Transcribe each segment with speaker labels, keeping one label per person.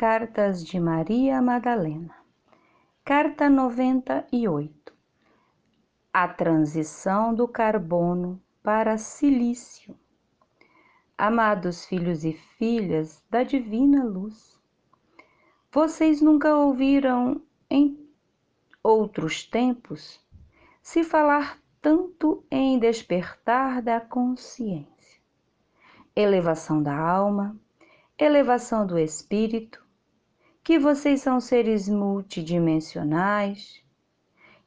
Speaker 1: Cartas de Maria Madalena. Carta 98. A transição do carbono para silício. Amados filhos e filhas da divina luz, vocês nunca ouviram em outros tempos se falar tanto em despertar da consciência, elevação da alma, elevação do espírito, que vocês são seres multidimensionais,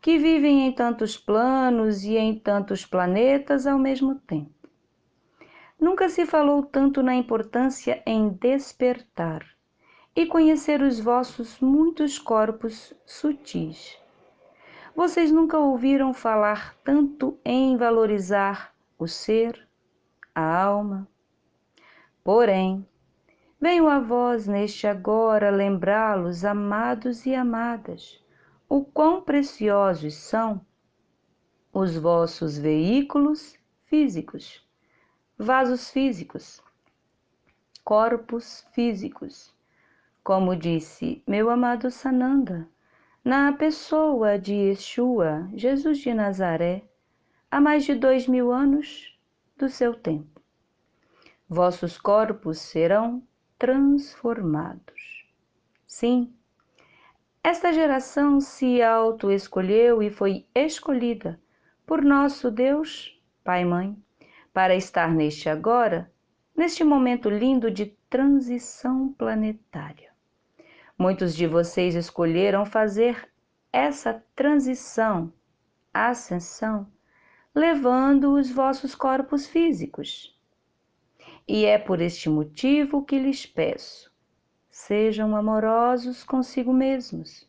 Speaker 1: que vivem em tantos planos e em tantos planetas ao mesmo tempo. Nunca se falou tanto na importância em despertar e conhecer os vossos muitos corpos sutis. Vocês nunca ouviram falar tanto em valorizar o ser, a alma. Porém, Venho a vós neste agora lembrá-los, amados e amadas, o quão preciosos são os vossos veículos físicos, vasos físicos, corpos físicos. Como disse meu amado Sananda, na pessoa de Yeshua, Jesus de Nazaré, há mais de dois mil anos do seu tempo. Vossos corpos serão transformados. Sim, esta geração se auto-escolheu e foi escolhida por nosso Deus, Pai e Mãe, para estar neste agora, neste momento lindo de transição planetária. Muitos de vocês escolheram fazer essa transição, ascensão, levando os vossos corpos físicos e é por este motivo que lhes peço: sejam amorosos consigo mesmos,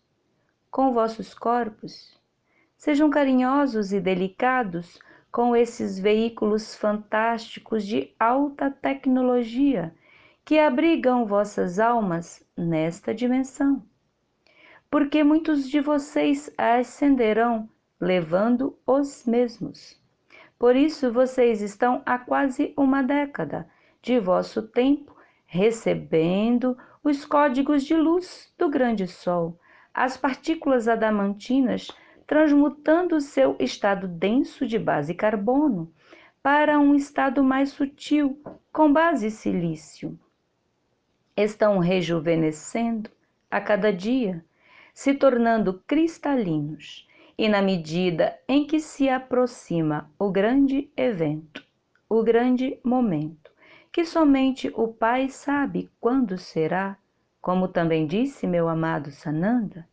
Speaker 1: com vossos corpos, sejam carinhosos e delicados com esses veículos fantásticos de alta tecnologia que abrigam vossas almas nesta dimensão. Porque muitos de vocês ascenderão levando os mesmos. Por isso vocês estão há quase uma década de vosso tempo, recebendo os códigos de luz do grande Sol, as partículas adamantinas transmutando seu estado denso de base carbono para um estado mais sutil com base silício. Estão rejuvenescendo a cada dia, se tornando cristalinos, e na medida em que se aproxima o grande evento, o grande momento, que somente o Pai sabe quando será, como também disse meu amado Sananda.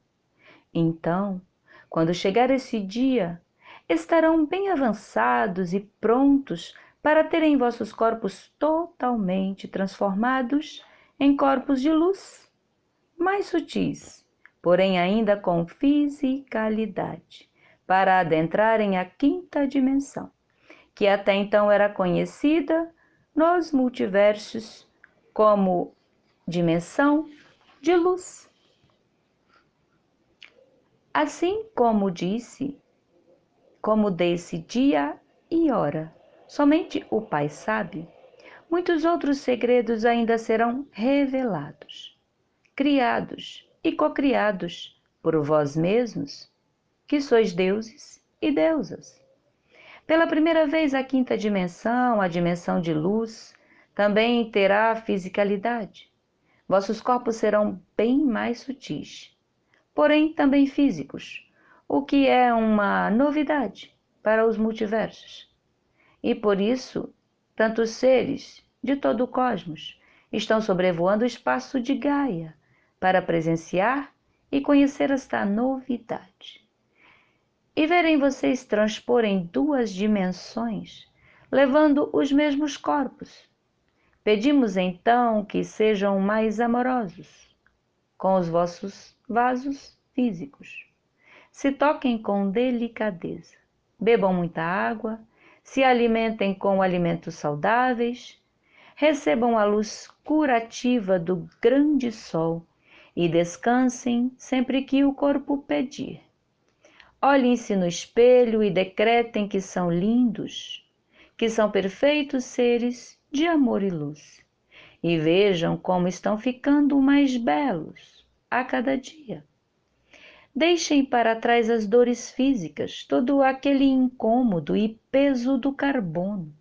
Speaker 1: Então, quando chegar esse dia, estarão bem avançados e prontos para terem vossos corpos totalmente transformados em corpos de luz, mais sutis, porém ainda com fisicalidade, para adentrarem a quinta dimensão, que até então era conhecida nos multiversos como dimensão de luz. Assim como disse, como desse dia e hora, somente o Pai sabe, muitos outros segredos ainda serão revelados, criados e cocriados por vós mesmos, que sois deuses e deusas. Pela primeira vez, a quinta dimensão, a dimensão de luz, também terá fisicalidade. Vossos corpos serão bem mais sutis, porém também físicos, o que é uma novidade para os multiversos. E por isso, tantos seres de todo o cosmos estão sobrevoando o espaço de Gaia para presenciar e conhecer esta novidade e verem vocês transporem duas dimensões, levando os mesmos corpos. Pedimos então que sejam mais amorosos com os vossos vasos físicos. Se toquem com delicadeza, bebam muita água, se alimentem com alimentos saudáveis, recebam a luz curativa do grande sol e descansem sempre que o corpo pedir. Olhem-se no espelho e decretem que são lindos, que são perfeitos seres de amor e luz, e vejam como estão ficando mais belos a cada dia. Deixem para trás as dores físicas, todo aquele incômodo e peso do carbono.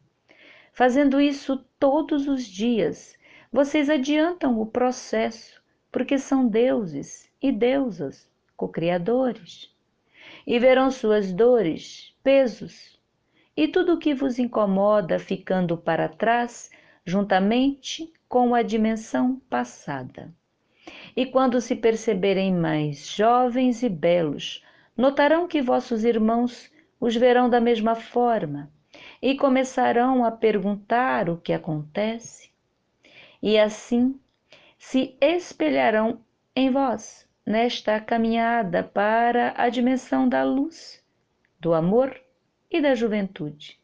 Speaker 1: Fazendo isso todos os dias, vocês adiantam o processo, porque são deuses e deusas, co-criadores. E verão suas dores, pesos e tudo o que vos incomoda ficando para trás, juntamente com a dimensão passada. E quando se perceberem mais jovens e belos, notarão que vossos irmãos os verão da mesma forma e começarão a perguntar o que acontece. E assim se espelharão em vós nesta caminhada para a dimensão da luz, do amor e da juventude.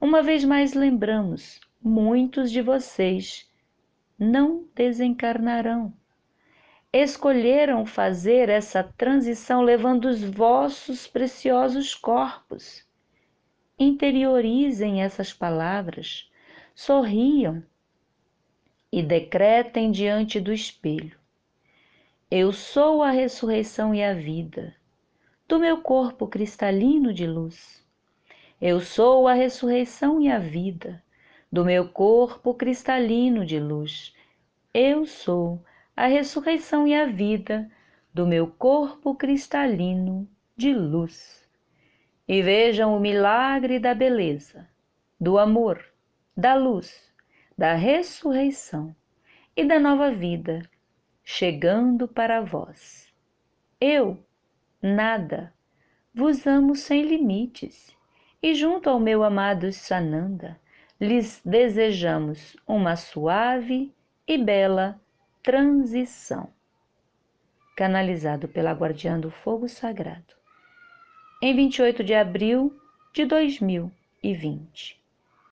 Speaker 1: Uma vez mais lembramos, muitos de vocês não desencarnarão escolheram fazer essa transição levando os vossos preciosos corpos. Interiorizem essas palavras, sorriam e decretem diante do espelho: Eu sou a ressurreição e a vida do meu corpo cristalino de luz. Eu sou a ressurreição e a vida do meu corpo cristalino de luz. Eu sou a ressurreição e a vida do meu corpo cristalino de luz. E vejam o milagre da beleza, do amor, da luz, da ressurreição e da nova vida chegando para vós. Eu, nada, vos amo sem limites e junto ao meu amado Sananda lhes desejamos uma suave e bela transição, canalizado pela Guardiã do Fogo Sagrado, em 28 de abril de 2020.